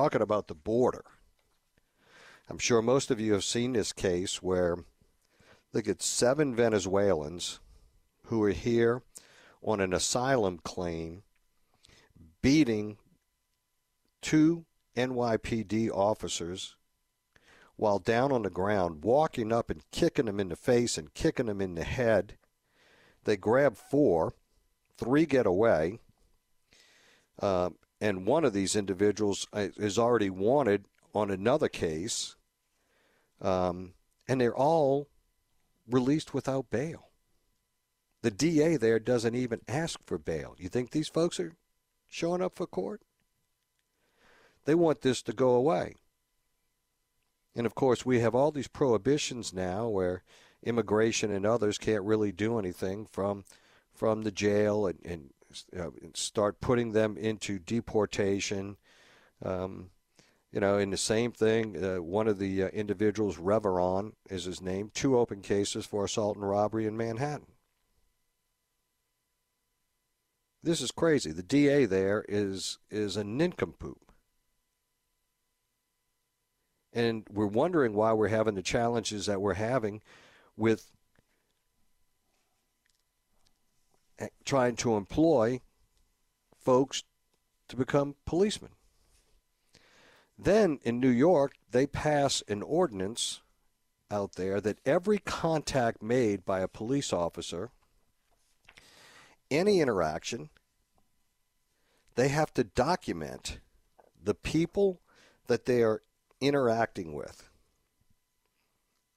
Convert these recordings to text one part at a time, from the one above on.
talking about the border. I'm sure most of you have seen this case where look at seven Venezuelans who are here on an asylum claim beating two NYPD officers while down on the ground, walking up and kicking them in the face and kicking them in the head. They grab four, three get away, uh, and one of these individuals uh, is already wanted on another case, um, and they're all released without bail. The DA there doesn't even ask for bail. You think these folks are showing up for court? They want this to go away. And of course, we have all these prohibitions now where immigration and others can't really do anything from from the jail and, and, start putting them into deportation. Um, you know, in the same thing, uh, one of the uh, individuals, Reveron is his name, two open cases for assault and robbery in Manhattan. This is crazy. The DA there is is a nincompoop and we're wondering why we're having the challenges that we're having with trying to employ folks to become policemen. Then in New York, they pass an ordinance out there that every contact made by a police officer, any interaction, they have to document the people that they are interacting with.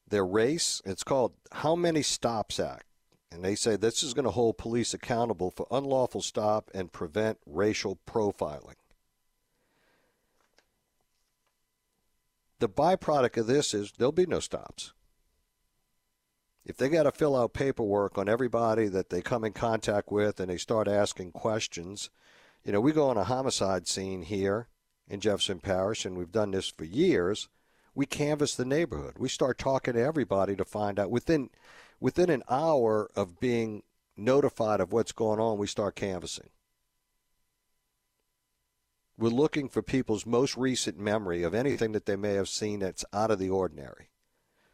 Their race, it's called How Many Stops Act. And they say this is going to hold police accountable for unlawful stop and prevent racial profiling. The byproduct of this is there'll be no stops. If they got to fill out paperwork on everybody that they come in contact with and they start asking questions, you know, we go on a homicide scene here in Jefferson Parish, and we've done this for years, we canvass the neighborhood. We start talking to everybody to find out within within an hour of being notified of what's going on, we start canvassing. We're looking for people's most recent memory of anything that they may have seen that's out of the ordinary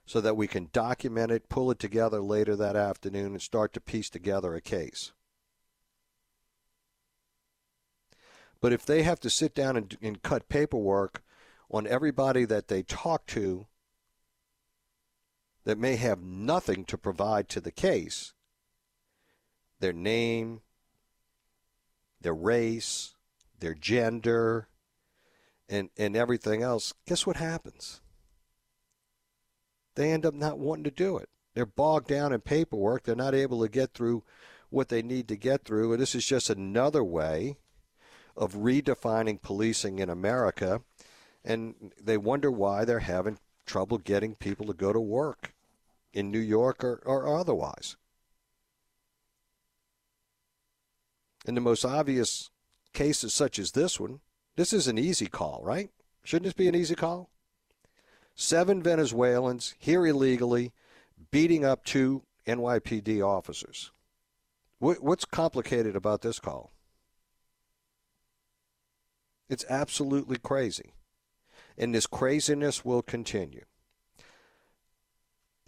so that we can document it, pull it together later that afternoon, and start to piece together a case. But if they have to sit down and, and cut paperwork on everybody that they talk to that may have nothing to provide to the case, their name, their race, their gender, and, and everything else, guess what happens? They end up not wanting to do it. They're bogged down in paperwork. They're not able to get through what they need to get through. And this is just another way of redefining policing in America, and they wonder why they're having trouble getting people to go to work in New York or, or otherwise. In the most obvious cases, such as this one, this is an easy call, right? Shouldn't this be an easy call? Seven Venezuelans here illegally beating up two NYPD officers. What's complicated about this call? It's absolutely crazy. And this craziness will continue.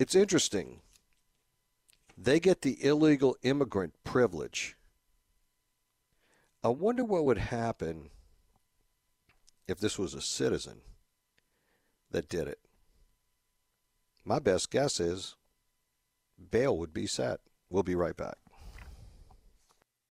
It's interesting. They get the illegal immigrant privilege. I wonder what would happen if this was a citizen that did it. My best guess is bail would be set. We'll be right back.